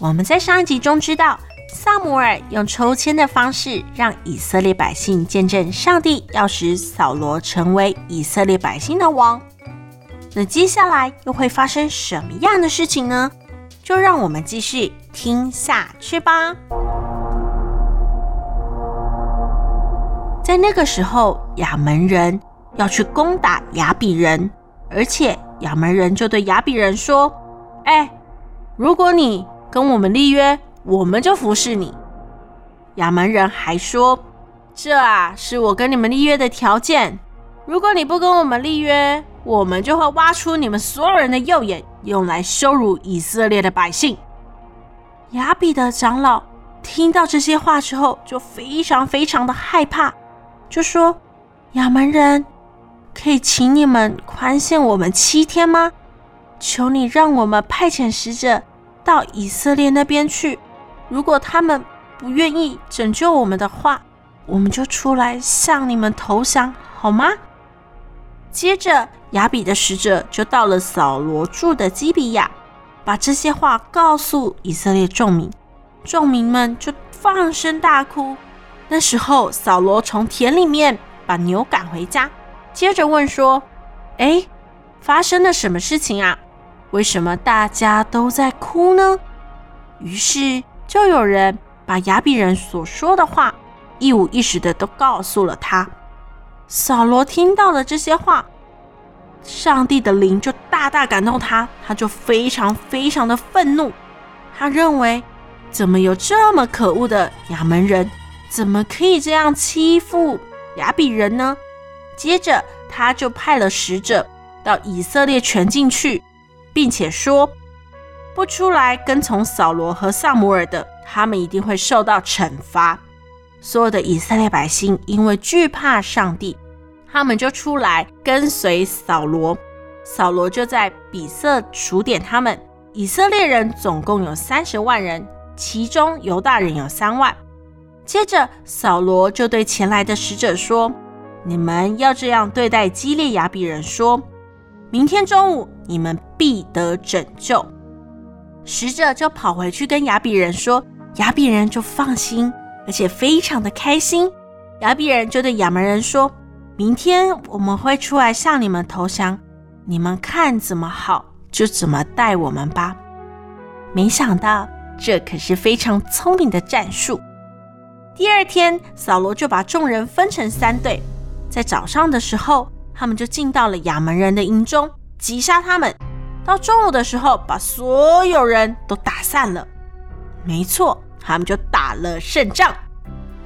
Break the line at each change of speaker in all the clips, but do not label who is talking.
我们在上一集中知道，撒母耳用抽签的方式，让以色列百姓见证上帝要使扫罗成为以色列百姓的王。那接下来又会发生什么样的事情呢？就让我们继续听下去吧。在那个时候，亚门人要去攻打亚比人，而且亚门人就对亚比人说：“哎，如果你……”跟我们立约，我们就服侍你。亚门人还说：“这啊，是我跟你们立约的条件。如果你不跟我们立约，我们就会挖出你们所有人的右眼，用来羞辱以色列的百姓。”亚比的长老听到这些话之后，就非常非常的害怕，就说：“亚门人，可以请你们宽限我们七天吗？求你让我们派遣使者。”到以色列那边去，如果他们不愿意拯救我们的话，我们就出来向你们投降，好吗？接着，亚比的使者就到了扫罗住的基比亚，把这些话告诉以色列众民，众民们就放声大哭。那时候，扫罗从田里面把牛赶回家，接着问说：“哎，发生了什么事情啊？”为什么大家都在哭呢？于是就有人把亚比人所说的话一五一十的都告诉了他。扫罗听到了这些话，上帝的灵就大大感动他，他就非常非常的愤怒。他认为，怎么有这么可恶的亚门人，怎么可以这样欺负亚比人呢？接着他就派了使者到以色列全境去。并且说，不出来跟从扫罗和撒母耳的，他们一定会受到惩罚。所有的以色列百姓因为惧怕上帝，他们就出来跟随扫罗。扫罗就在比色数点他们，以色列人总共有三十万人，其中犹大人有三万。接着，扫罗就对前来的使者说：“你们要这样对待基列雅比人说。”明天中午，你们必得拯救。使者就跑回去跟亚比人说，亚比人就放心，而且非常的开心。亚比人就对亚门人说：“明天我们会出来向你们投降，你们看怎么好就怎么待我们吧。”没想到，这可是非常聪明的战术。第二天，扫罗就把众人分成三队，在早上的时候。他们就进到了亚门人的营中，击杀他们。到中午的时候，把所有人都打散了。没错，他们就打了胜仗。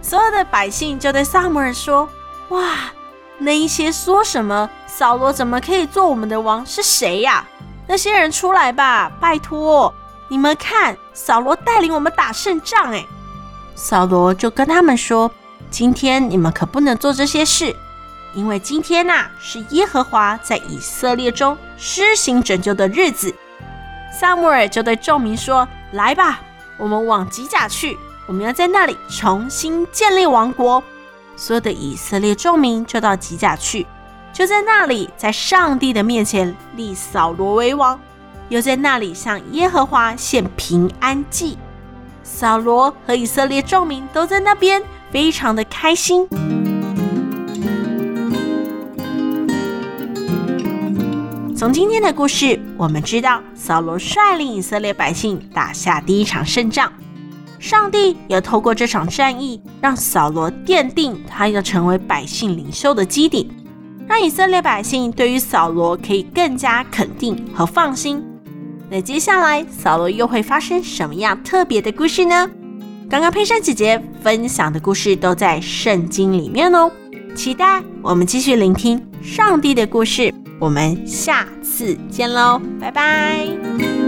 所有的百姓就对撒母耳说：“哇，那一些说什么扫罗怎么可以做我们的王是谁呀？那些人出来吧，拜托你们看，扫罗带领我们打胜仗。”哎，扫罗就跟他们说：“今天你们可不能做这些事。”因为今天呐、是耶和华在以色列中施行拯救的日子，撒母耳就对众民说：“来吧，我们往吉甲去，我们要在那里重新建立王国。”所有的以色列众民就到吉甲去，就在那里，在上帝的面前立扫罗为王，又在那里向耶和华献平安祭。扫罗和以色列众民都在那边，非常的开心。从今天的故事，我们知道扫罗率领以色列百姓打下第一场胜仗。上帝也透过这场战役，让扫罗奠定他要成为百姓领袖的基底，让以色列百姓对于扫罗可以更加肯定和放心。那接下来，扫罗又会发生什么样特别的故事呢？刚刚佩珊姐姐分享的故事都在圣经里面哦，期待我们继续聆听上帝的故事。我们下次见喽，拜拜。